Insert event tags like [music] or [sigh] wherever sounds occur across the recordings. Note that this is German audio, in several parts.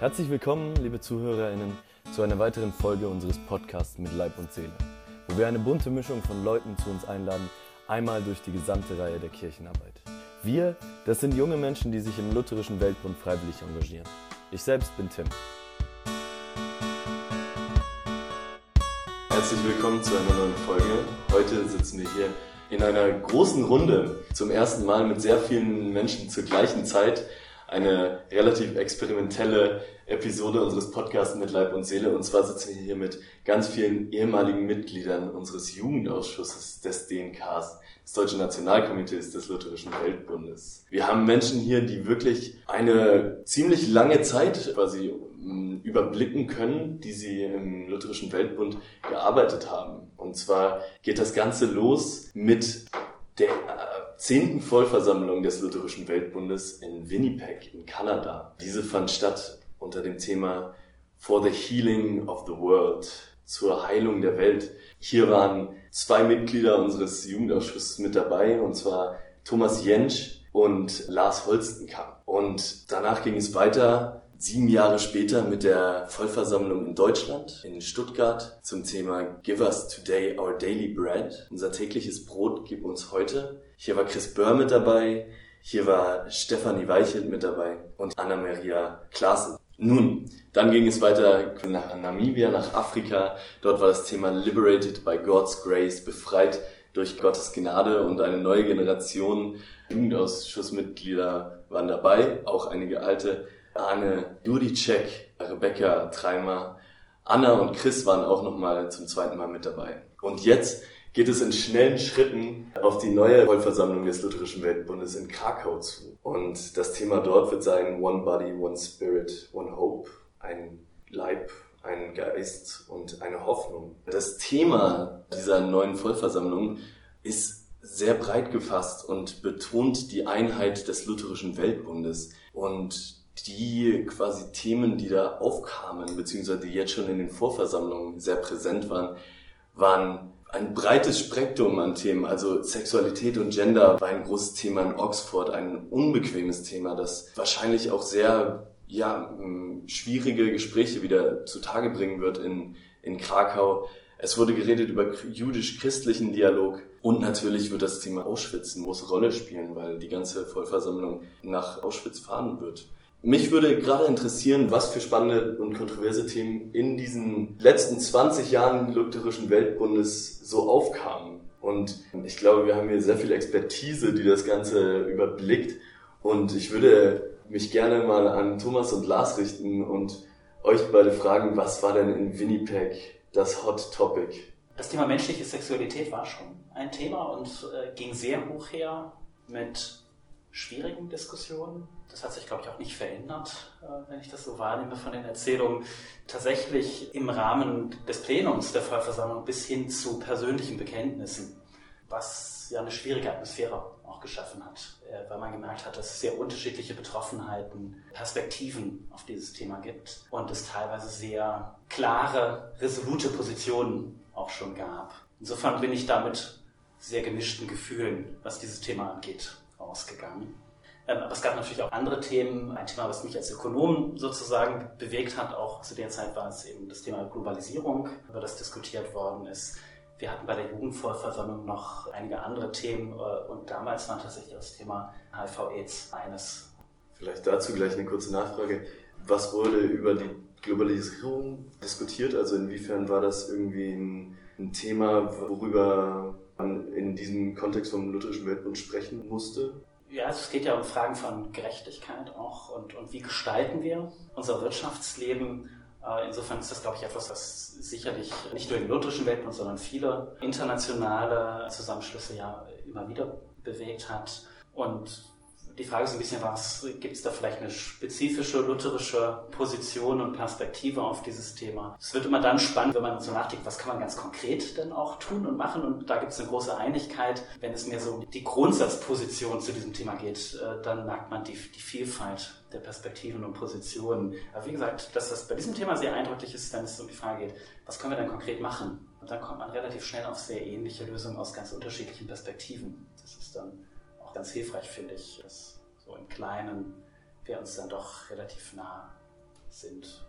Herzlich willkommen, liebe ZuhörerInnen, zu einer weiteren Folge unseres Podcasts mit Leib und Seele, wo wir eine bunte Mischung von Leuten zu uns einladen, einmal durch die gesamte Reihe der Kirchenarbeit. Wir, das sind junge Menschen, die sich im Lutherischen Weltbund freiwillig engagieren. Ich selbst bin Tim. Herzlich willkommen zu einer neuen Folge. Heute sitzen wir hier in einer großen Runde zum ersten Mal mit sehr vielen Menschen zur gleichen Zeit eine relativ experimentelle Episode unseres Podcasts mit Leib und Seele. Und zwar sitzen wir hier mit ganz vielen ehemaligen Mitgliedern unseres Jugendausschusses des DNKs, des Deutschen Nationalkomitees des Lutherischen Weltbundes. Wir haben Menschen hier, die wirklich eine ziemlich lange Zeit quasi ähm, überblicken können, die sie im Lutherischen Weltbund gearbeitet haben. Und zwar geht das Ganze los mit der zehnten Vollversammlung des Lutherischen Weltbundes in Winnipeg in Kanada. Diese fand statt unter dem Thema For the Healing of the World, zur Heilung der Welt. Hier waren zwei Mitglieder unseres Jugendausschusses mit dabei, und zwar Thomas Jentsch und Lars Holstenkamp. Und danach ging es weiter sieben Jahre später mit der Vollversammlung in Deutschland, in Stuttgart, zum Thema Give us today our daily bread. Unser tägliches Brot gib uns heute. Hier war Chris Böhr mit dabei, hier war Stefanie Weichelt mit dabei und Anna-Maria Klaassen. Nun, dann ging es weiter nach Namibia, nach Afrika. Dort war das Thema Liberated by God's Grace, befreit durch Gottes Gnade und eine neue Generation Jugendausschussmitglieder waren dabei, auch einige alte. Arne Judicek, Rebecca Treimer, Anna und Chris waren auch nochmal zum zweiten Mal mit dabei. Und jetzt geht es in schnellen Schritten auf die neue Vollversammlung des Lutherischen Weltbundes in Krakau zu. Und das Thema dort wird sein One Body, One Spirit, One Hope. Ein Leib, ein Geist und eine Hoffnung. Das Thema dieser neuen Vollversammlung ist sehr breit gefasst und betont die Einheit des Lutherischen Weltbundes. Und die quasi Themen, die da aufkamen, beziehungsweise die jetzt schon in den Vorversammlungen sehr präsent waren, waren ein breites Spektrum an Themen. Also Sexualität und Gender war ein großes Thema in Oxford, ein unbequemes Thema, das wahrscheinlich auch sehr ja, schwierige Gespräche wieder zutage bringen wird in, in Krakau. Es wurde geredet über jüdisch-christlichen Dialog und natürlich wird das Thema Auschwitz eine große Rolle spielen, weil die ganze Vollversammlung nach Auschwitz fahren wird. Mich würde gerade interessieren, was für spannende und kontroverse Themen in diesen letzten 20 Jahren lutherischen Weltbundes so aufkamen. Und ich glaube, wir haben hier sehr viel Expertise, die das Ganze überblickt. Und ich würde mich gerne mal an Thomas und Lars richten und euch beide fragen, was war denn in Winnipeg das Hot Topic? Das Thema menschliche Sexualität war schon ein Thema und äh, ging sehr hoch her mit schwierigen Diskussionen. Das hat sich, glaube ich, auch nicht verändert, äh, wenn ich das so wahrnehme von den Erzählungen. Tatsächlich im Rahmen des Plenums der Vollversammlung bis hin zu persönlichen Bekenntnissen, was ja eine schwierige Atmosphäre auch geschaffen hat, äh, weil man gemerkt hat, dass es sehr unterschiedliche Betroffenheiten, Perspektiven auf dieses Thema gibt und es teilweise sehr klare, resolute Positionen auch schon gab. Insofern bin ich damit sehr gemischten Gefühlen, was dieses Thema angeht, ausgegangen. Ähm, aber es gab natürlich auch andere Themen. Ein Thema, was mich als Ökonom sozusagen bewegt hat, auch zu der Zeit war es eben das Thema Globalisierung, über das diskutiert worden ist. Wir hatten bei der Jugendvollversammlung noch einige andere Themen äh, und damals war tatsächlich das Thema HIV-Aids eines. Vielleicht dazu gleich eine kurze Nachfrage. Was wurde über die Globalisierung diskutiert? Also inwiefern war das irgendwie ein, ein Thema, worüber man in diesem Kontext vom Lutherischen Weltbund sprechen musste? Ja, also es geht ja um Fragen von Gerechtigkeit auch und, und wie gestalten wir unser Wirtschaftsleben. Äh, insofern ist das, glaube ich, etwas, was sicherlich nicht nur im lutherischen Weltbund, sondern viele internationale Zusammenschlüsse ja immer wieder bewegt hat. Und die Frage ist ein bisschen, gibt es da vielleicht eine spezifische lutherische Position und Perspektive auf dieses Thema? Es wird immer dann spannend, wenn man so nachdenkt, was kann man ganz konkret denn auch tun und machen? Und da gibt es eine große Einigkeit. Wenn es mehr so um die Grundsatzposition zu diesem Thema geht, äh, dann merkt man die, die Vielfalt der Perspektiven und Positionen. Aber wie gesagt, dass das bei diesem Thema sehr eindrücklich ist, wenn es um die Frage geht, was können wir denn konkret machen? Und dann kommt man relativ schnell auf sehr ähnliche Lösungen aus ganz unterschiedlichen Perspektiven. Das ist dann auch ganz hilfreich, finde ich. Das so im Kleinen wäre uns dann doch relativ nah. sind.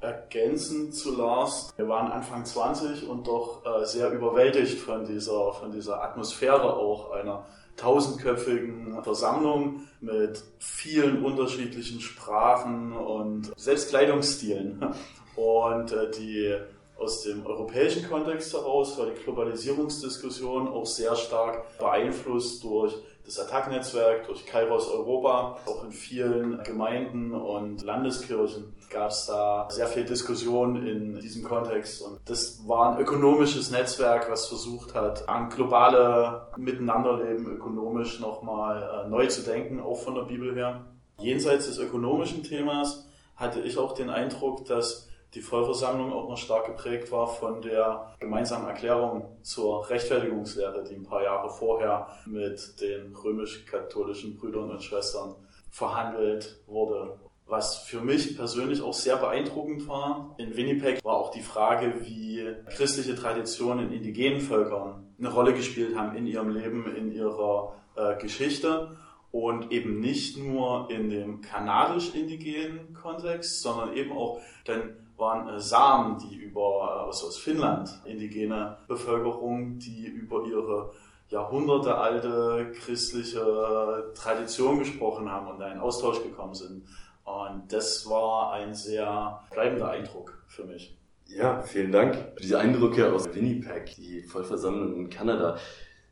Ergänzend zu Lars, wir waren Anfang 20 und doch äh, sehr überwältigt von dieser, von dieser Atmosphäre auch einer tausendköpfigen Versammlung mit vielen unterschiedlichen Sprachen und selbst Kleidungsstilen. [laughs] Und äh, die aus dem europäischen Kontext heraus war die Globalisierungsdiskussion auch sehr stark beeinflusst durch das Attac-Netzwerk, durch Kairos Europa. Auch in vielen Gemeinden und Landeskirchen gab es da sehr viel Diskussion in diesem Kontext. Und das war ein ökonomisches Netzwerk, was versucht hat, an globale Miteinanderleben ökonomisch nochmal äh, neu zu denken, auch von der Bibel her. Jenseits des ökonomischen Themas hatte ich auch den Eindruck, dass die Vollversammlung auch noch stark geprägt war von der gemeinsamen Erklärung zur Rechtfertigungslehre, die ein paar Jahre vorher mit den römisch-katholischen Brüdern und Schwestern verhandelt wurde. Was für mich persönlich auch sehr beeindruckend war, in Winnipeg war auch die Frage, wie christliche Traditionen in indigenen Völkern eine Rolle gespielt haben in ihrem Leben, in ihrer äh, Geschichte und eben nicht nur in dem kanadisch-indigenen Kontext, sondern eben auch dann waren äh, Samen, die über, also aus Finnland, indigene Bevölkerung, die über ihre jahrhundertealte christliche Tradition gesprochen haben und in einen Austausch gekommen sind. Und das war ein sehr bleibender Eindruck für mich. Ja, vielen Dank diese Eindrücke aus Winnipeg, die Vollversammlung in Kanada.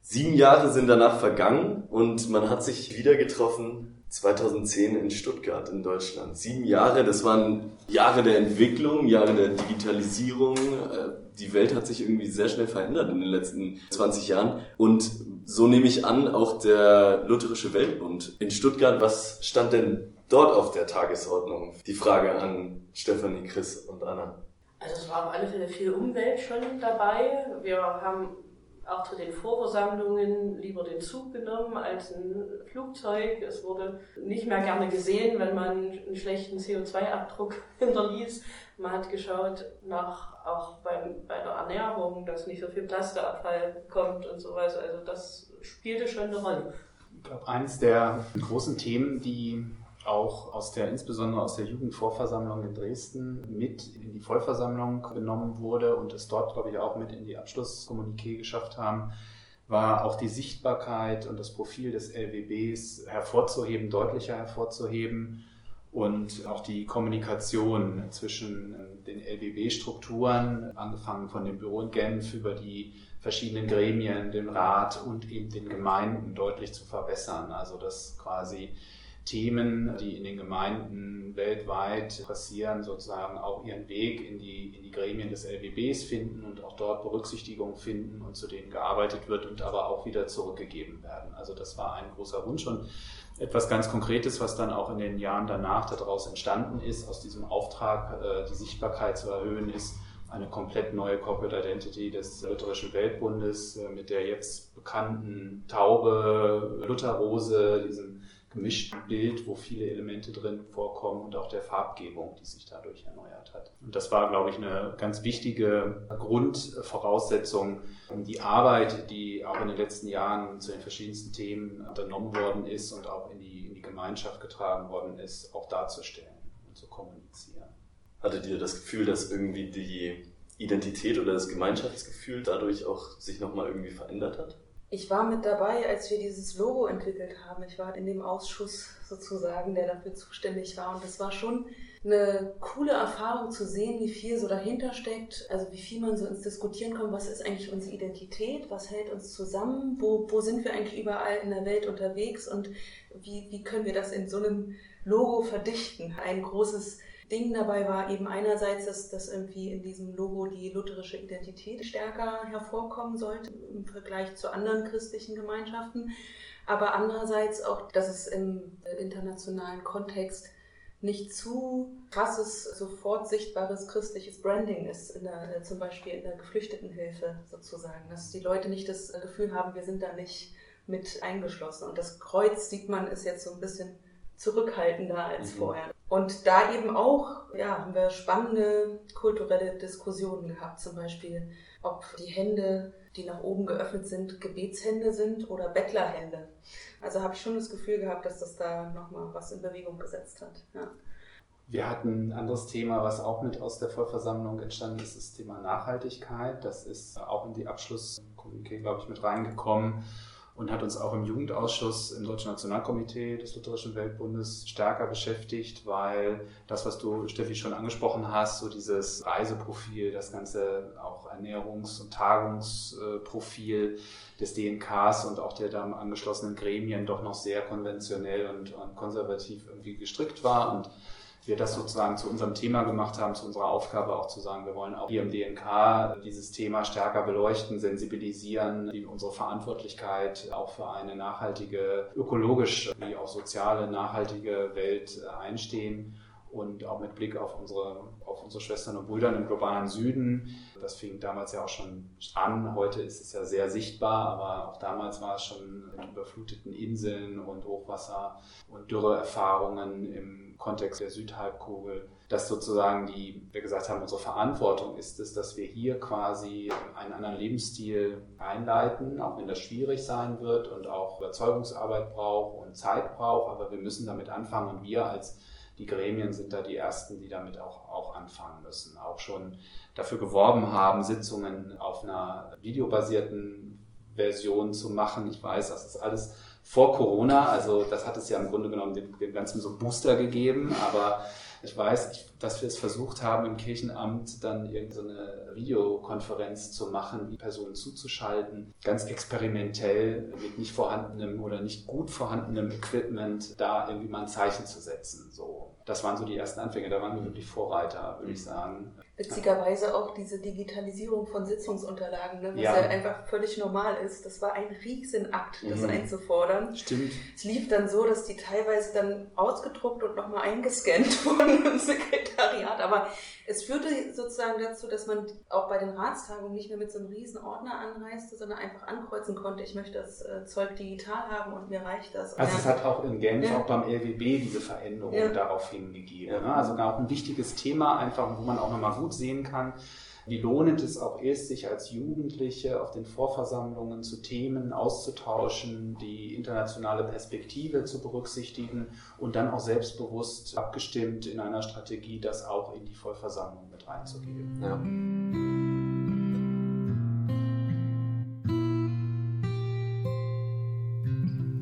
Sieben Jahre sind danach vergangen und man hat sich wieder getroffen 2010 in Stuttgart in Deutschland. Sieben Jahre, das waren Jahre der Entwicklung, Jahre der Digitalisierung. Äh, die Welt hat sich irgendwie sehr schnell verändert in den letzten 20 Jahren. Und so nehme ich an, auch der Lutherische Weltbund in Stuttgart. Was stand denn dort auf der Tagesordnung? Die Frage an Stefanie, Chris und Anna. Also es war auf alle Fälle viel Umwelt schon dabei. Wir haben auch zu den Vorversammlungen lieber den Zug genommen als ein Flugzeug. Es wurde nicht mehr gerne gesehen, wenn man einen schlechten CO2-Abdruck [laughs] hinterließ. Man hat geschaut nach auch beim, bei der Ernährung, dass nicht so viel Plastikabfall kommt und so weiter. Also das spielte schon eine Rolle. Ich glaube, eines der großen Themen, die auch aus der, insbesondere aus der Jugendvorversammlung in Dresden mit in die Vollversammlung genommen wurde und es dort, glaube ich, auch mit in die Abschlusskommuniqué geschafft haben, war auch die Sichtbarkeit und das Profil des LWBs hervorzuheben, deutlicher hervorzuheben und auch die Kommunikation zwischen den LWB-Strukturen, angefangen von dem Büro in Genf über die verschiedenen Gremien, den Rat und eben den Gemeinden deutlich zu verbessern. Also dass quasi Themen, die in den Gemeinden weltweit passieren, sozusagen auch ihren Weg in die, in die Gremien des LWBs finden und auch dort Berücksichtigung finden und zu denen gearbeitet wird und aber auch wieder zurückgegeben werden. Also das war ein großer Wunsch und etwas ganz Konkretes, was dann auch in den Jahren danach daraus entstanden ist, aus diesem Auftrag äh, die Sichtbarkeit zu erhöhen, ist eine komplett neue Corporate Identity des Lutherischen Weltbundes äh, mit der jetzt bekannten Taube, Lutherrose, diesem gemischten Bild, wo viele Elemente drin vorkommen und auch der Farbgebung, die sich dadurch erneuert hat. Und das war, glaube ich, eine ganz wichtige Grundvoraussetzung, um die Arbeit, die auch in den letzten Jahren zu den verschiedensten Themen unternommen worden ist und auch in die, in die Gemeinschaft getragen worden ist, auch darzustellen und zu kommunizieren. Hattet ihr das Gefühl, dass irgendwie die Identität oder das Gemeinschaftsgefühl dadurch auch sich nochmal irgendwie verändert hat? Ich war mit dabei, als wir dieses Logo entwickelt haben. Ich war in dem Ausschuss sozusagen, der dafür zuständig war. Und das war schon eine coole Erfahrung zu sehen, wie viel so dahinter steckt. Also wie viel man so ins Diskutieren kommt, was ist eigentlich unsere Identität, was hält uns zusammen, wo, wo sind wir eigentlich überall in der Welt unterwegs und wie, wie können wir das in so einem Logo verdichten. Ein großes Ding dabei war eben einerseits, dass, dass irgendwie in diesem Logo die lutherische Identität stärker hervorkommen sollte im Vergleich zu anderen christlichen Gemeinschaften, aber andererseits auch, dass es im internationalen Kontext nicht zu krasses, sofort sichtbares christliches Branding ist, in der, zum Beispiel in der Geflüchtetenhilfe sozusagen, dass die Leute nicht das Gefühl haben, wir sind da nicht mit eingeschlossen. Und das Kreuz sieht man ist jetzt so ein bisschen zurückhaltender als mhm. vorher. Und da eben auch, ja, haben wir spannende kulturelle Diskussionen gehabt, zum Beispiel, ob die Hände, die nach oben geöffnet sind, Gebetshände sind oder Bettlerhände. Also habe ich schon das Gefühl gehabt, dass das da nochmal was in Bewegung gesetzt hat. Ja. Wir hatten ein anderes Thema, was auch mit aus der Vollversammlung entstanden ist, das Thema Nachhaltigkeit. Das ist auch in die Abschlusskommuniqué, glaube ich, mit reingekommen und hat uns auch im Jugendausschuss im Deutschen Nationalkomitee des Lutherischen Weltbundes stärker beschäftigt, weil das, was du, Steffi, schon angesprochen hast, so dieses Reiseprofil, das ganze auch Ernährungs- und Tagungsprofil des DNKs und auch der dann angeschlossenen Gremien doch noch sehr konventionell und, und konservativ irgendwie gestrickt war. Und wir das sozusagen zu unserem Thema gemacht haben, zu unserer Aufgabe auch zu sagen, wir wollen auch hier im DNK dieses Thema stärker beleuchten, sensibilisieren, unsere Verantwortlichkeit auch für eine nachhaltige, ökologisch wie auch soziale, nachhaltige Welt einstehen und auch mit Blick auf unsere, auf unsere Schwestern und Brüder im globalen Süden. Das fing damals ja auch schon an. Heute ist es ja sehr sichtbar, aber auch damals war es schon mit überfluteten Inseln und Hochwasser und Dürreerfahrungen im Kontext der Südhalbkugel, dass sozusagen die, wir gesagt haben, unsere Verantwortung ist es, dass wir hier quasi einen anderen Lebensstil einleiten, auch wenn das schwierig sein wird und auch Überzeugungsarbeit braucht und Zeit braucht, aber wir müssen damit anfangen und wir als die Gremien sind da die ersten, die damit auch, auch anfangen müssen. Auch schon dafür geworben haben, Sitzungen auf einer videobasierten Version zu machen. Ich weiß, das ist alles vor Corona, also das hat es ja im Grunde genommen dem, dem Ganzen so Booster gegeben, aber ich weiß, dass wir es versucht haben, im Kirchenamt dann irgendeine Videokonferenz zu machen, die Personen zuzuschalten, ganz experimentell mit nicht vorhandenem oder nicht gut vorhandenem Equipment da irgendwie mal ein Zeichen zu setzen. So, das waren so die ersten Anfänge. Da waren wir wirklich Vorreiter, würde ich sagen. Witzigerweise auch diese Digitalisierung von Sitzungsunterlagen, ne, was ja. ja. einfach völlig normal ist. Das war ein Riesenakt, das mhm. einzufordern. Stimmt. Es lief dann so, dass die teilweise dann ausgedruckt und nochmal eingescannt [laughs] wurden im Sekretariat. Aber es führte sozusagen dazu, dass man auch bei den Ratstagungen nicht mehr mit so einem riesen Ordner anreiste, sondern einfach ankreuzen konnte, ich möchte das äh, Zeug digital haben und mir reicht das. Also es hat auch in Genf, ja. auch beim LWB diese Veränderung ja. darauf hingegeben. Ne? Also auch ein wichtiges Thema, einfach, wo man auch nochmal gut sehen kann, wie lohnend es auch ist, sich als Jugendliche auf den Vorversammlungen zu Themen auszutauschen, die internationale Perspektive zu berücksichtigen und dann auch selbstbewusst abgestimmt in einer Strategie, das auch in die Vollversammlung mit reinzugeben. Ja.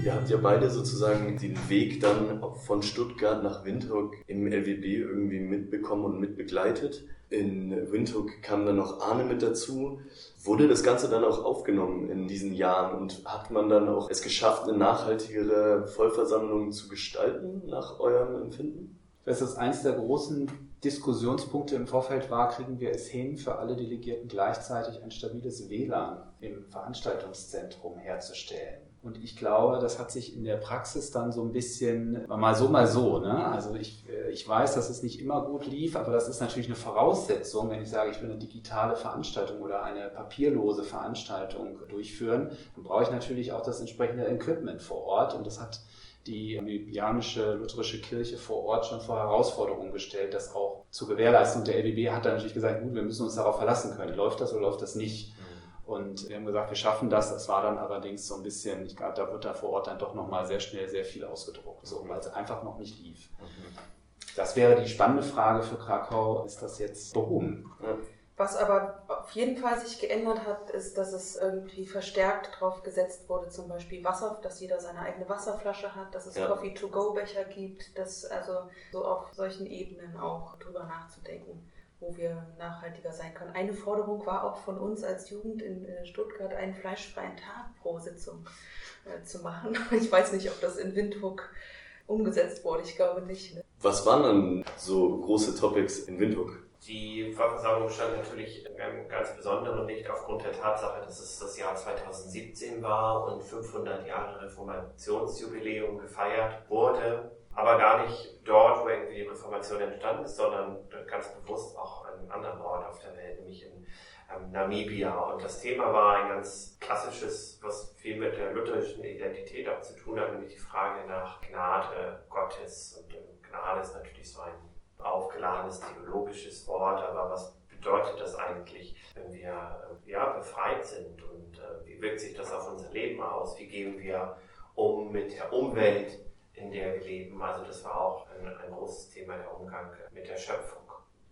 Ihr habt ja beide sozusagen den Weg dann von Stuttgart nach Windhoek im LWB irgendwie mitbekommen und mitbegleitet. In Windhoek kam dann noch Arne mit dazu. Wurde das Ganze dann auch aufgenommen in diesen Jahren und hat man dann auch es geschafft, eine nachhaltigere Vollversammlung zu gestalten nach eurem Empfinden? Das ist eins der großen Diskussionspunkte im Vorfeld war, kriegen wir es hin, für alle Delegierten gleichzeitig ein stabiles WLAN im Veranstaltungszentrum herzustellen. Und ich glaube, das hat sich in der Praxis dann so ein bisschen mal so, mal so. Ne? Also ich, äh, ich weiß, dass es nicht immer gut lief, aber das ist natürlich eine Voraussetzung, wenn ich sage, ich will eine digitale Veranstaltung oder eine papierlose Veranstaltung durchführen, dann brauche ich natürlich auch das entsprechende Equipment vor Ort. Und das hat die Ljubljanische Lutherische Kirche vor Ort schon vor Herausforderungen gestellt, das auch zu gewährleisten. Und der LBB hat dann natürlich gesagt, gut, wir müssen uns darauf verlassen können. Läuft das oder läuft das nicht? Und wir haben gesagt, wir schaffen das. Es war dann allerdings so ein bisschen, ich glaube, da wird da vor Ort dann doch nochmal sehr schnell sehr viel ausgedruckt, so, weil es einfach noch nicht lief. Das wäre die spannende Frage für Krakau, ist das jetzt behoben? Was aber auf jeden Fall sich geändert hat, ist, dass es irgendwie verstärkt darauf gesetzt wurde, zum Beispiel Wasser, dass jeder seine eigene Wasserflasche hat, dass es ja. Coffee-to-go-Becher gibt, dass also so auf solchen Ebenen auch drüber nachzudenken wo wir nachhaltiger sein können. Eine Forderung war auch von uns als Jugend in äh, Stuttgart, einen fleischfreien Tag pro Sitzung äh, zu machen. [laughs] Ich weiß nicht, ob das in Windhoek umgesetzt wurde. Ich glaube nicht. Ne? Was waren dann so große Topics in Windhoek? Die Vollversammlung stand natürlich in einem ganz besonderen Licht aufgrund der Tatsache, dass es das Jahr 2017 war und 500 Jahre Reformationsjubiläum gefeiert wurde aber gar nicht dort, wo irgendwie die Reformation entstanden ist, sondern ganz bewusst auch an einem anderen Ort auf der Welt, nämlich in ähm, Namibia. Und das Thema war ein ganz klassisches, was viel mit der lutherischen Identität auch zu tun hat, nämlich die Frage nach Gnade Gottes. Und ähm, Gnade ist natürlich so ein aufgeladenes theologisches Wort, aber was bedeutet das eigentlich, wenn wir äh, ja, befreit sind und äh, wie wirkt sich das auf unser Leben aus? Wie gehen wir um mit der Umwelt? In der wir leben. Also das war auch ein, ein großes Thema der Umgang mit der Schöpfung.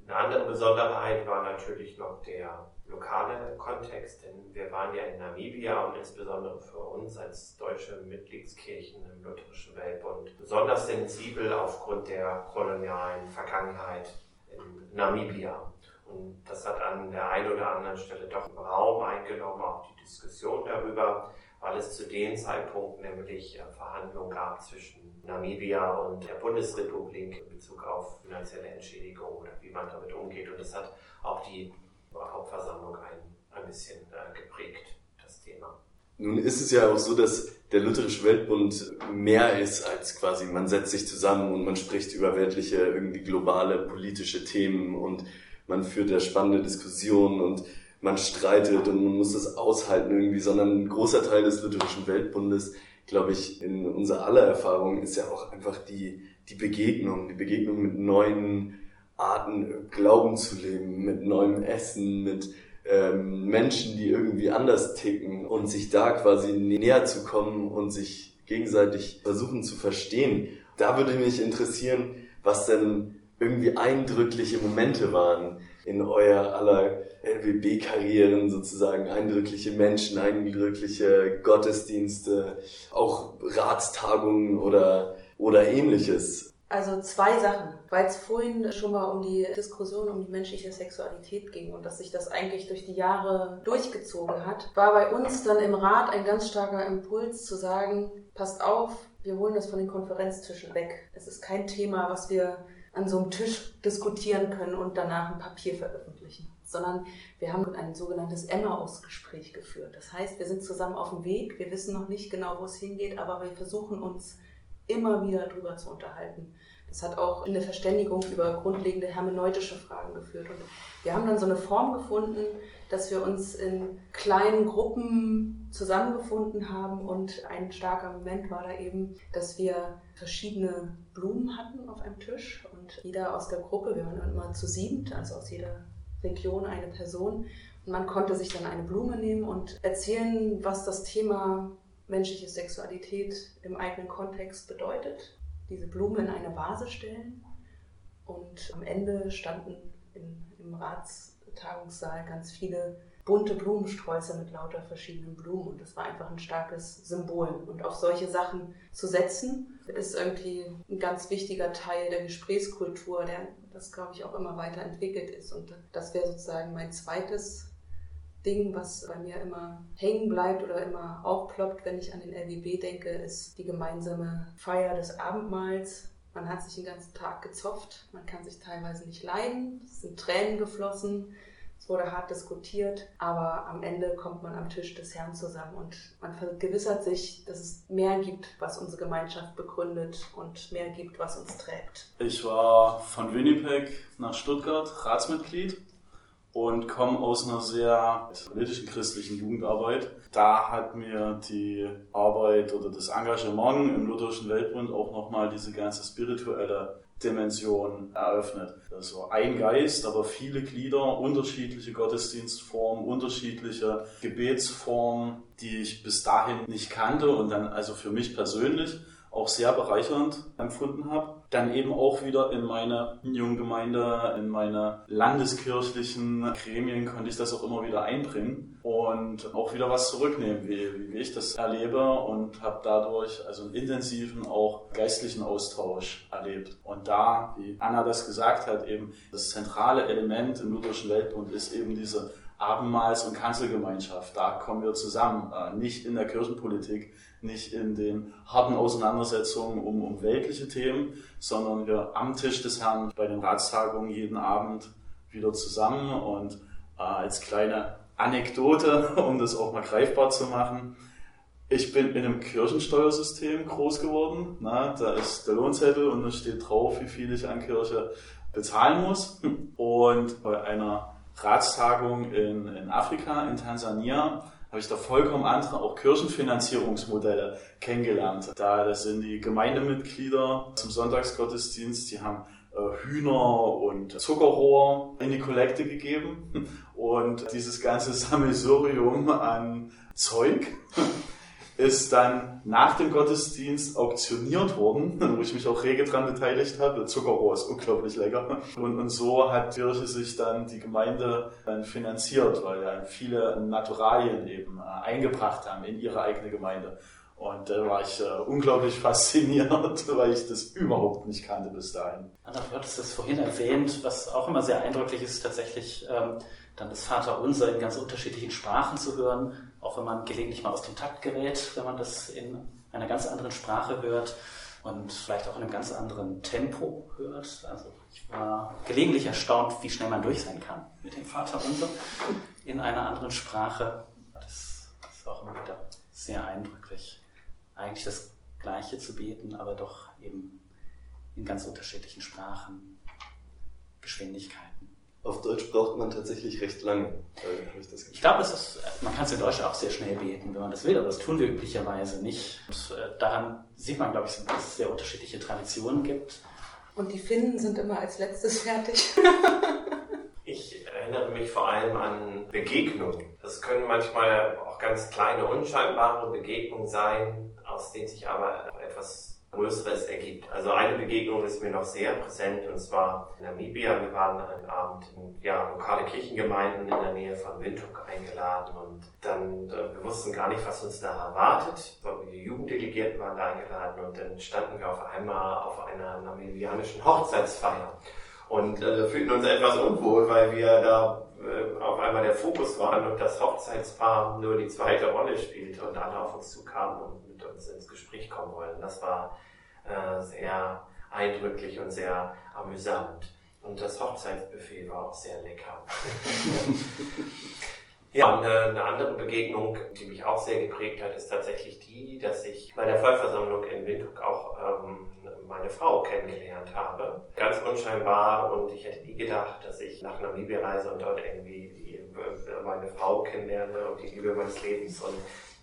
Eine andere Besonderheit war natürlich noch der lokale Kontext, denn wir waren ja in Namibia und insbesondere für uns als deutsche Mitgliedskirchen im Lutherischen Weltbund besonders sensibel aufgrund der kolonialen Vergangenheit in Namibia. Und das hat an der einen oder anderen Stelle doch Raum eingenommen, auch die Diskussion darüber, weil es zu dem Zeitpunkt nämlich äh, Verhandlungen gab zwischen Namibia und der Bundesrepublik in Bezug auf finanzielle Entschädigung oder wie man damit umgeht. Und das hat auch die Hauptversammlung ein, ein bisschen äh, geprägt, das Thema. Nun ist es ja auch so, dass der Lutherische Weltbund mehr ist als quasi, man setzt sich zusammen und man spricht über weltliche, irgendwie globale politische Themen und man führt da spannende Diskussionen und man streitet und man muss das aushalten irgendwie, sondern ein großer Teil des Lutherischen Weltbundes, glaube ich, in unserer aller Erfahrung ist ja auch einfach die, die Begegnung, die Begegnung mit neuen Arten Glauben zu leben, mit neuem Essen, mit ähm, Menschen, die irgendwie anders ticken und sich da quasi näher zu kommen und sich gegenseitig versuchen zu verstehen. Da würde mich interessieren, was denn irgendwie eindrückliche Momente waren in euer aller LWB-Karrieren sozusagen, eindrückliche Menschen, eindrückliche Gottesdienste, auch Ratstagungen oder, oder ähnliches. Also zwei Sachen, weil es vorhin schon mal um die Diskussion um die menschliche Sexualität ging und dass sich das eigentlich durch die Jahre durchgezogen hat, war bei uns dann im Rat ein ganz starker Impuls zu sagen, passt auf, wir holen das von den Konferenztischen weg. Es ist kein Thema, was wir an so einem Tisch diskutieren können und danach ein Papier veröffentlichen, sondern wir haben ein sogenanntes Emmaus-Gespräch geführt. Das heißt, wir sind zusammen auf dem Weg, wir wissen noch nicht genau, wo es hingeht, aber wir versuchen uns immer wieder drüber zu unterhalten. Das hat auch eine Verständigung über grundlegende hermeneutische Fragen geführt. Und wir haben dann so eine Form gefunden, dass wir uns in kleinen Gruppen zusammengefunden haben. Und ein starker Moment war da eben, dass wir verschiedene Blumen hatten auf einem Tisch. Und jeder aus der Gruppe, wir waren immer zu siebend, also aus jeder Region eine Person. Und man konnte sich dann eine Blume nehmen und erzählen, was das Thema menschliche Sexualität im eigenen Kontext bedeutet, diese Blume in eine Vase stellen und am Ende standen in, im Ratstagungssaal ganz viele bunte Blumensträuße mit lauter verschiedenen Blumen und das war einfach ein starkes Symbol. Und auf solche Sachen zu setzen, ist irgendwie ein ganz wichtiger Teil der Gesprächskultur, der das, glaube ich, auch immer weiterentwickelt ist. Und das wäre sozusagen mein zweites Ding, was bei mir immer hängen bleibt oder immer aufploppt, wenn ich an den LWB denke, ist die gemeinsame Feier des Abendmahls. Man hat sich den ganzen Tag gezopft, man kann sich teilweise nicht leiden, es sind Tränen geflossen, es wurde hart diskutiert, aber am Ende kommt man am Tisch des Herrn zusammen und man vergewissert sich, dass es mehr gibt, was unsere Gemeinschaft begründet und mehr gibt, was uns trägt. Ich war von Winnipeg nach Stuttgart Ratsmitglied und komme aus einer sehr politischen christlichen Jugendarbeit. Da hat mir die Arbeit oder das Engagement im Lutherischen Weltbund auch nochmal diese ganze spirituelle Dimension eröffnet. Also ein Geist, aber viele Glieder, unterschiedliche Gottesdienstformen, unterschiedliche Gebetsformen, die ich bis dahin nicht kannte und dann also für mich persönlich auch sehr bereichernd empfunden habe. Dann eben auch wieder in meine Junggemeinde, in meine landeskirchlichen Gremien konnte ich das auch immer wieder einbringen und auch wieder was zurücknehmen, wie, wie ich das erlebe und habe dadurch also einen intensiven auch geistlichen Austausch erlebt. Und da, wie Anna das gesagt hat, eben das zentrale Element im Lutherischen Weltbund ist eben diese Abendmahls- und Kanzelgemeinschaft. Da kommen wir zusammen, äh, nicht in der Kirchenpolitik, nicht in den harten Auseinandersetzungen um, um weltliche Themen, sondern wir am Tisch des Herrn bei den Ratstagungen jeden Abend wieder zusammen und äh, als kleine Anekdote, [laughs] um das auch mal greifbar zu machen. Ich bin in einem Kirchensteuersystem groß geworden. Na, da ist der Lohnzettel und da steht drauf, wie viel ich an Kirche bezahlen muss. Und bei einer Ratstagung in, in Afrika, in Tansania, habe ich da vollkommen andere, auch Kirchenfinanzierungsmodelle kennengelernt. Da das sind die Gemeindemitglieder zum Sonntagsgottesdienst, die haben äh, Hühner und Zuckerrohr in die Kollekte gegeben [laughs] und dieses ganze Sammelsurium an Zeug [laughs] ist dann nach dem Gottesdienst auktioniert worden, [laughs] wo ich mich auch rege dran beteiligt habe. Zuckerrohr ist unglaublich lecker. Und, und so hat Kirche sich dann die Gemeinde dann finanziert, weil ja viele Naturalien eben äh, eingebracht haben in ihre eigene Gemeinde. Und da war ich äh, unglaublich [laughs] fasziniert, weil ich das überhaupt nicht kannte bis dahin. Anna, du hattest das vorhin erwähnt, was auch immer sehr eindrücklich ist, tatsächlich ähm, dann das Vaterunser in ganz unterschiedlichen Sprachen zu hören, auch wenn man gelegentlich mal aus dem Takt gerät, wenn man das in einer ganz anderen Sprache hört und vielleicht auch in einem ganz anderen Tempo hört. Also ich war gelegentlich erstaunt, wie schnell man durch sein kann mit dem Vaterunser in einer anderen Sprache. Das ist auch immer wieder sehr eindrücklich eigentlich das Gleiche zu beten, aber doch eben in ganz unterschiedlichen Sprachen, Geschwindigkeiten. Auf Deutsch braucht man tatsächlich recht lange. Ich, ich glaube, es ist, man kann es in Deutsch auch sehr schnell beten, wenn man das will, aber das tun wir üblicherweise nicht. Und äh, daran sieht man, glaube ich, dass es sehr unterschiedliche Traditionen gibt. Und die Finnen sind immer als letztes fertig. [laughs] ich erinnere mich vor allem an Begegnungen. Das können manchmal auch ganz kleine, unscheinbare Begegnungen sein, aus denen sich aber etwas Größeres ergibt. Also eine Begegnung ist mir noch sehr präsent und zwar in Namibia. Wir waren einen Abend in ja, lokale Kirchengemeinden in der Nähe von Windhoek eingeladen und dann, äh, wir wussten gar nicht, was uns da erwartet. Die Jugenddelegierten waren da eingeladen und dann standen wir auf einmal auf einer namibianischen Hochzeitsfeier und äh, fühlten uns etwas unwohl, weil wir da äh, auf einmal der Fokus waren und das Hochzeitspaar nur die zweite Rolle spielte und alle auf uns zukamen und uns ins Gespräch kommen wollen. Das war äh, sehr eindrücklich und sehr amüsant. Und das Hochzeitsbuffet war auch sehr lecker. [laughs] ja, und äh, eine andere Begegnung, die mich auch sehr geprägt hat, ist tatsächlich die, dass ich bei der Vollversammlung in Windhoek auch ähm, meine Frau kennengelernt habe. Ganz unscheinbar und ich hätte nie gedacht, dass ich nach Namibia reise und dort irgendwie die, äh, meine Frau kennenlerne und die Liebe meines Lebens. Und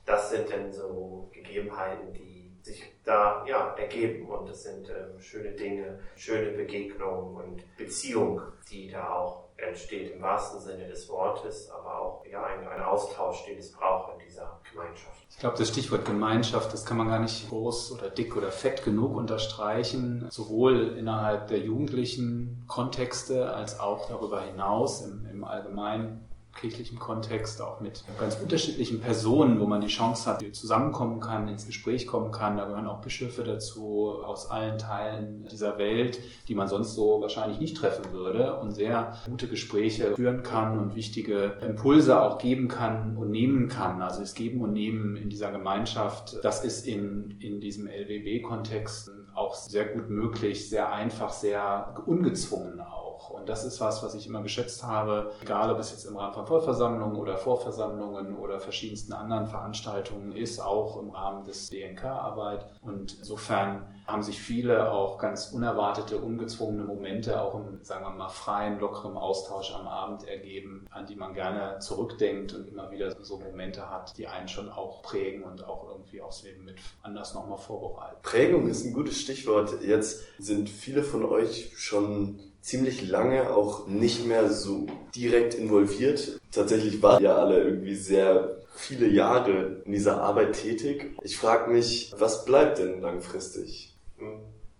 das sind dann so Gegebenheiten, die sich da ja, ergeben. Und es sind ähm, schöne Dinge, schöne Begegnungen und Beziehung, die da auch entsteht im wahrsten Sinne des Wortes, aber auch ja, ein, ein Austausch, den es braucht in dieser Gemeinschaft. Ich glaube, das Stichwort Gemeinschaft, das kann man gar nicht groß oder dick oder fett genug unterstreichen, sowohl innerhalb der jugendlichen Kontexte als auch darüber hinaus im, im allgemeinen kirchlichen Kontext, auch mit ganz unterschiedlichen Personen, wo man die Chance hat, zusammenkommen kann, ins Gespräch kommen kann. Da gehören auch Bischöfe dazu aus allen Teilen dieser Welt, die man sonst so wahrscheinlich nicht treffen würde und sehr gute Gespräche führen kann und wichtige Impulse auch geben kann und nehmen kann. Also das Geben und Nehmen in dieser Gemeinschaft, das ist in, in diesem LWB-Kontext auch sehr gut möglich, sehr einfach, sehr ungezwungen auch. Und das ist was, was ich immer geschätzt habe, egal ob es jetzt im Rahmen von Vollversammlungen oder Vorversammlungen oder verschiedensten anderen Veranstaltungen ist, auch im Rahmen des DNK-Arbeit. Und insofern haben sich viele auch ganz unerwartete, ungezwungene Momente auch im, sagen wir mal, freien, lockeren Austausch am Abend ergeben, an die man gerne zurückdenkt und immer wieder so Momente hat, die einen schon auch prägen und auch irgendwie aufs Leben mit anders nochmal vorbereiten. Prägung ist ein gutes Stichwort. Jetzt sind viele von euch schon ziemlich lange auch nicht mehr so direkt involviert. Tatsächlich waren ja alle irgendwie sehr viele Jahre in dieser Arbeit tätig. Ich frage mich, was bleibt denn langfristig?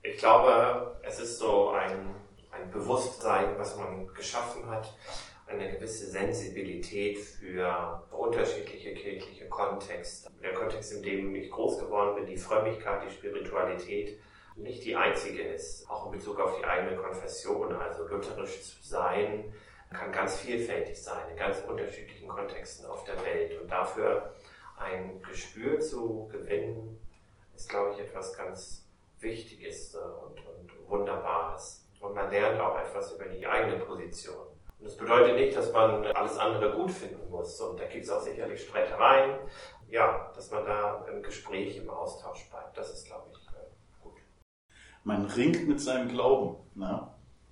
Ich glaube, es ist so ein, ein Bewusstsein, was man geschaffen hat, eine gewisse Sensibilität für unterschiedliche kirchliche Kontexte. Der Kontext, in dem ich groß geworden bin, die Frömmigkeit, die Spiritualität, nicht die einzige ist, auch in Bezug auf die eigene Konfession. Also lutherisch zu sein kann ganz vielfältig sein, in ganz unterschiedlichen Kontexten auf der Welt. Und dafür ein Gespür zu gewinnen, ist, glaube ich, etwas ganz Wichtiges äh, und, und Wunderbares. Und man lernt auch etwas über die eigene Position. Und das bedeutet nicht, dass man alles andere gut finden muss. Und da gibt es auch sicherlich Streitereien. Ja, dass man da im Gespräch, im Austausch bleibt. Das ist, glaube ich, man ringt mit seinem Glauben. Ne?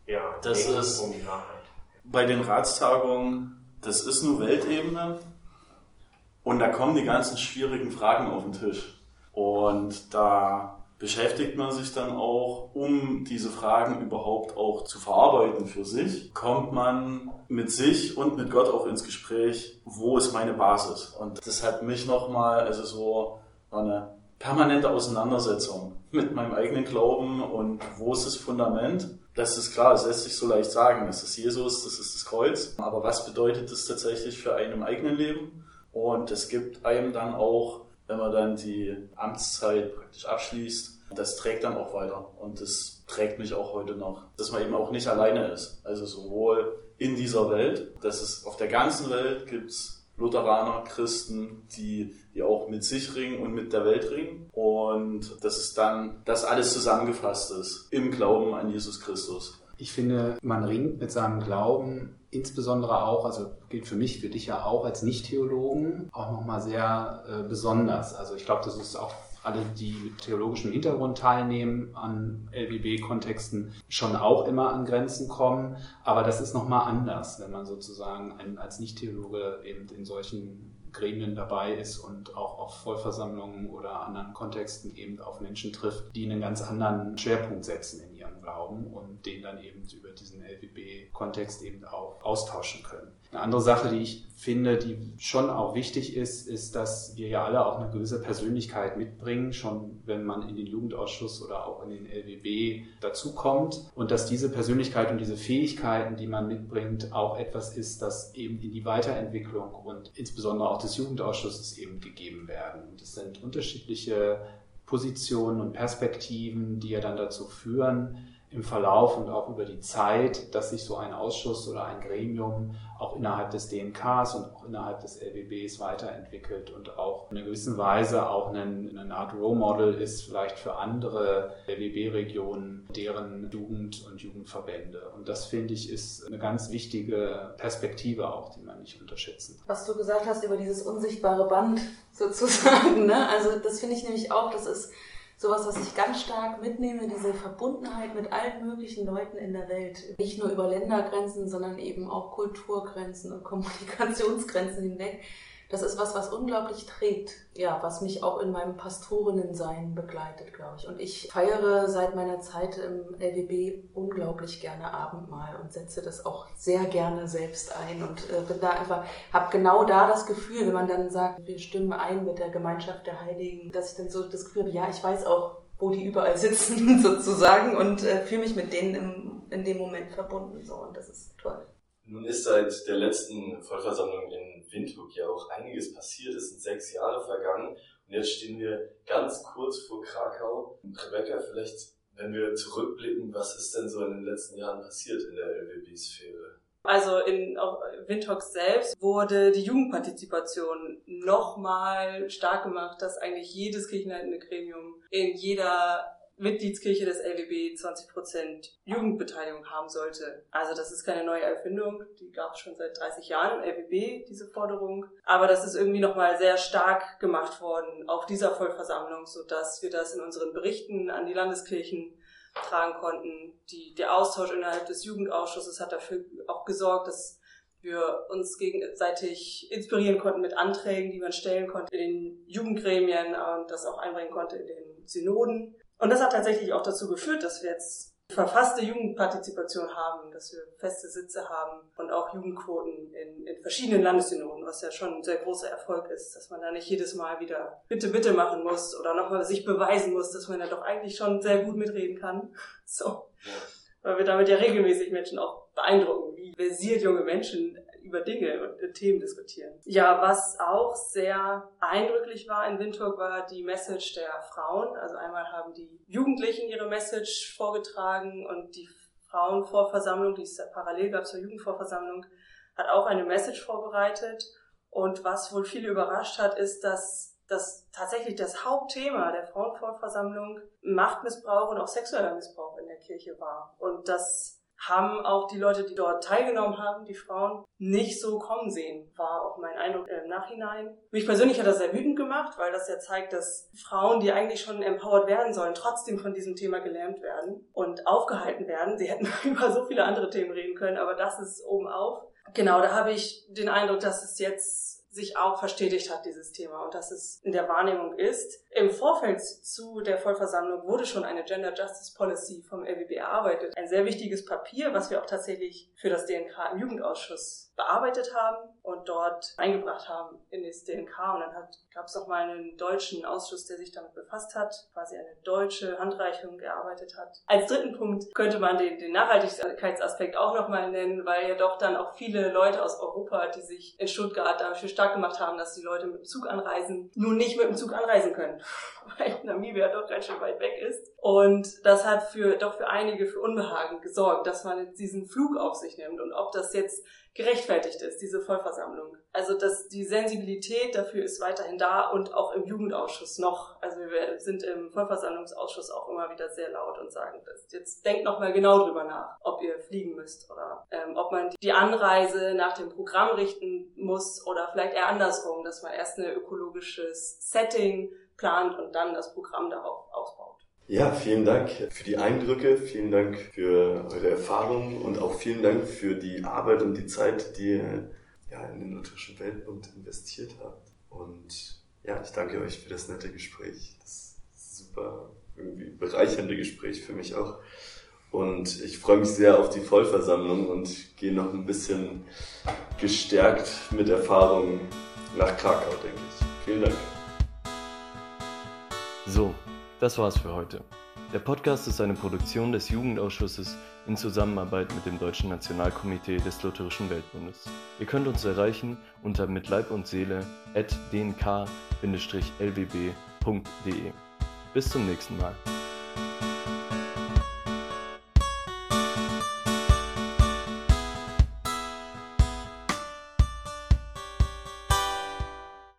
Ja, das ist um bei den Ratstagungen, das ist nur Weltebene und da kommen die ganzen schwierigen Fragen auf den Tisch. Und da beschäftigt man sich dann auch, um diese Fragen überhaupt auch zu verarbeiten für sich, kommt man mit sich und mit Gott auch ins Gespräch, wo ist meine Basis? Und das hat mich nochmal, also so war eine permanente Auseinandersetzung mit meinem eigenen Glauben und wo ist das Fundament. Das ist klar, es lässt sich so leicht sagen, das ist Jesus, das ist das Kreuz. Aber was bedeutet das tatsächlich für einen im eigenen Leben? Und es gibt einem dann auch, wenn man dann die Amtszeit praktisch abschließt, das trägt dann auch weiter. Und das trägt mich auch heute noch, dass man eben auch nicht alleine ist. Also sowohl in dieser Welt, dass es auf der ganzen Welt gibt Lutheraner, Christen, die, die auch mit sich ringen und mit der Welt ringen. Und dass es dann, dass alles zusammengefasst ist im Glauben an Jesus Christus. Ich finde, man ringt mit seinem Glauben insbesondere auch, also gilt für mich, für dich ja auch als Nicht-Theologen, auch nochmal sehr äh, besonders. Also ich glaube, das ist auch alle, die mit theologischem Hintergrund teilnehmen an LBB-Kontexten, schon auch immer an Grenzen kommen. Aber das ist nochmal anders, wenn man sozusagen ein, als Nicht-Theologe eben in solchen Gremien dabei ist und auch auf Vollversammlungen oder anderen Kontexten eben auf Menschen trifft, die einen ganz anderen Schwerpunkt setzen in ihrem Glauben und den dann eben über diesen LWB-Kontext eben auch austauschen können. Eine andere Sache, die ich finde, die schon auch wichtig ist, ist, dass wir ja alle auch eine gewisse Persönlichkeit mitbringen, schon wenn man in den Jugendausschuss oder auch in den LWB dazukommt und dass diese Persönlichkeit und diese Fähigkeiten, die man mitbringt, auch etwas ist, das eben in die Weiterentwicklung und insbesondere auch des Jugendausschusses eben gegeben werden. Es sind unterschiedliche Positionen und Perspektiven, die ja dann dazu führen, im Verlauf und auch über die Zeit, dass sich so ein Ausschuss oder ein Gremium auch innerhalb des DNKs und auch innerhalb des LWBs weiterentwickelt und auch in einer gewissen Weise auch eine, Art Role Model ist vielleicht für andere LWB-Regionen, deren Jugend und Jugendverbände. Und das finde ich ist eine ganz wichtige Perspektive auch, die man nicht unterschätzen. Was du gesagt hast über dieses unsichtbare Band sozusagen, ne? also das finde ich nämlich auch, das ist sowas, was ich ganz stark mitnehme, diese Verbundenheit mit allen möglichen Leuten in der Welt. Nicht nur über Ländergrenzen, sondern eben auch Kulturgrenzen und Kommunikationsgrenzen hinweg. Das ist was, was unglaublich trägt. Ja, was mich auch in meinem Pastorinnensein begleitet, glaube ich. Und ich feiere seit meiner Zeit im LWB unglaublich gerne Abendmahl und setze das auch sehr gerne selbst ein und äh, bin da einfach, habe genau da das Gefühl, wenn man dann sagt, wir stimmen ein mit der Gemeinschaft der Heiligen, dass ich dann so das Gefühl habe, ja, ich weiß auch, wo die überall sitzen [laughs] sozusagen und äh, fühle mich mit denen im, in dem Moment verbunden so und das ist toll. Nun ist seit der letzten Vollversammlung in Windhoek ja auch einiges passiert. Es sind sechs Jahre vergangen und jetzt stehen wir ganz kurz vor Krakau. Rebecca, vielleicht, wenn wir zurückblicken, was ist denn so in den letzten Jahren passiert in der LWB-Sphäre? Also in Windhoek selbst wurde die Jugendpartizipation nochmal stark gemacht, dass eigentlich jedes kirchenleitende Gremium in jeder Mitgliedskirche des LWB 20% Jugendbeteiligung haben sollte. Also das ist keine neue Erfindung, die gab es schon seit 30 Jahren im LWB, diese Forderung. Aber das ist irgendwie nochmal sehr stark gemacht worden auf dieser Vollversammlung, sodass wir das in unseren Berichten an die Landeskirchen tragen konnten. Die, der Austausch innerhalb des Jugendausschusses hat dafür auch gesorgt, dass wir uns gegenseitig inspirieren konnten mit Anträgen, die man stellen konnte in den Jugendgremien und das auch einbringen konnte in den Synoden. Und das hat tatsächlich auch dazu geführt, dass wir jetzt verfasste Jugendpartizipation haben, dass wir feste Sitze haben und auch Jugendquoten in, in verschiedenen Landessynoden, was ja schon ein sehr großer Erfolg ist, dass man da nicht jedes Mal wieder bitte, bitte machen muss oder nochmal sich beweisen muss, dass man ja doch eigentlich schon sehr gut mitreden kann. [laughs] So. Weil wir damit ja regelmäßig Menschen auch beeindrucken, wie versiert junge Menschen über Dinge und Themen diskutieren. Ja, was auch sehr eindrücklich war in Windhoek war die Message der Frauen. Also einmal haben die Jugendlichen ihre Message vorgetragen und die Frauenvorversammlung, die es parallel gab zur Jugendvorversammlung, hat auch eine Message vorbereitet. Und was wohl viele überrascht hat, ist, dass das tatsächlich das Hauptthema der Frauenvorversammlung Machtmissbrauch und auch sexueller Missbrauch in der Kirche war. Und das haben auch die Leute, die dort teilgenommen haben, die Frauen, nicht so kommen sehen, war auch mein Eindruck im Nachhinein. Mich persönlich hat das sehr wütend gemacht, weil das ja zeigt, dass Frauen, die eigentlich schon empowered werden sollen, trotzdem von diesem Thema gelähmt werden und aufgehalten werden. Sie hätten [laughs] über so viele andere Themen reden können, aber das ist oben auf. Genau, da habe ich den Eindruck, dass es jetzt sich auch verstetigt hat, dieses Thema, und dass es in der Wahrnehmung ist. Im Vorfeld zu der Vollversammlung wurde schon eine Gender Justice Policy vom LWB erarbeitet. Ein sehr wichtiges Papier, was wir auch tatsächlich für das DNK im Jugendausschuss bearbeitet haben. Und dort eingebracht haben in das DNK. Und dann gab es auch mal einen deutschen Ausschuss, der sich damit befasst hat, quasi eine deutsche Handreichung gearbeitet hat. Als dritten Punkt könnte man den, den Nachhaltigkeitsaspekt auch nochmal nennen, weil ja doch dann auch viele Leute aus Europa, die sich in Stuttgart dafür stark gemacht haben, dass die Leute mit dem Zug anreisen, nun nicht mit dem Zug anreisen können, [laughs] weil Namibia doch ganz schön weit weg ist. Und das hat für doch für einige für Unbehagen gesorgt, dass man diesen Flug auf sich nimmt und ob das jetzt gerechtfertigt ist, diese Vollversammlung. Also dass die Sensibilität dafür ist weiterhin da und auch im Jugendausschuss noch. Also wir sind im Vollversammlungsausschuss auch immer wieder sehr laut und sagen, dass jetzt denkt noch mal genau drüber nach, ob ihr fliegen müsst oder ähm, ob man die Anreise nach dem Programm richten muss oder vielleicht eher andersrum, dass man erst ein ökologisches Setting plant und dann das Programm darauf. Ja, vielen Dank für die Eindrücke, vielen Dank für eure Erfahrungen und auch vielen Dank für die Arbeit und die Zeit, die ihr ja, in den Lutherischen Weltbund investiert habt. Und ja, ich danke euch für das nette Gespräch. Das super irgendwie bereichernde Gespräch für mich auch. Und ich freue mich sehr auf die Vollversammlung und gehe noch ein bisschen gestärkt mit Erfahrung nach Krakau, denke ich. Vielen Dank. So, das war's für heute. Der Podcast ist eine Produktion des Jugendausschusses in Zusammenarbeit mit dem Deutschen Nationalkomitee des Lutherischen Weltbundes. Ihr könnt uns erreichen unter mit Leib und Seele at dnk-lwb.de. Bis zum nächsten Mal.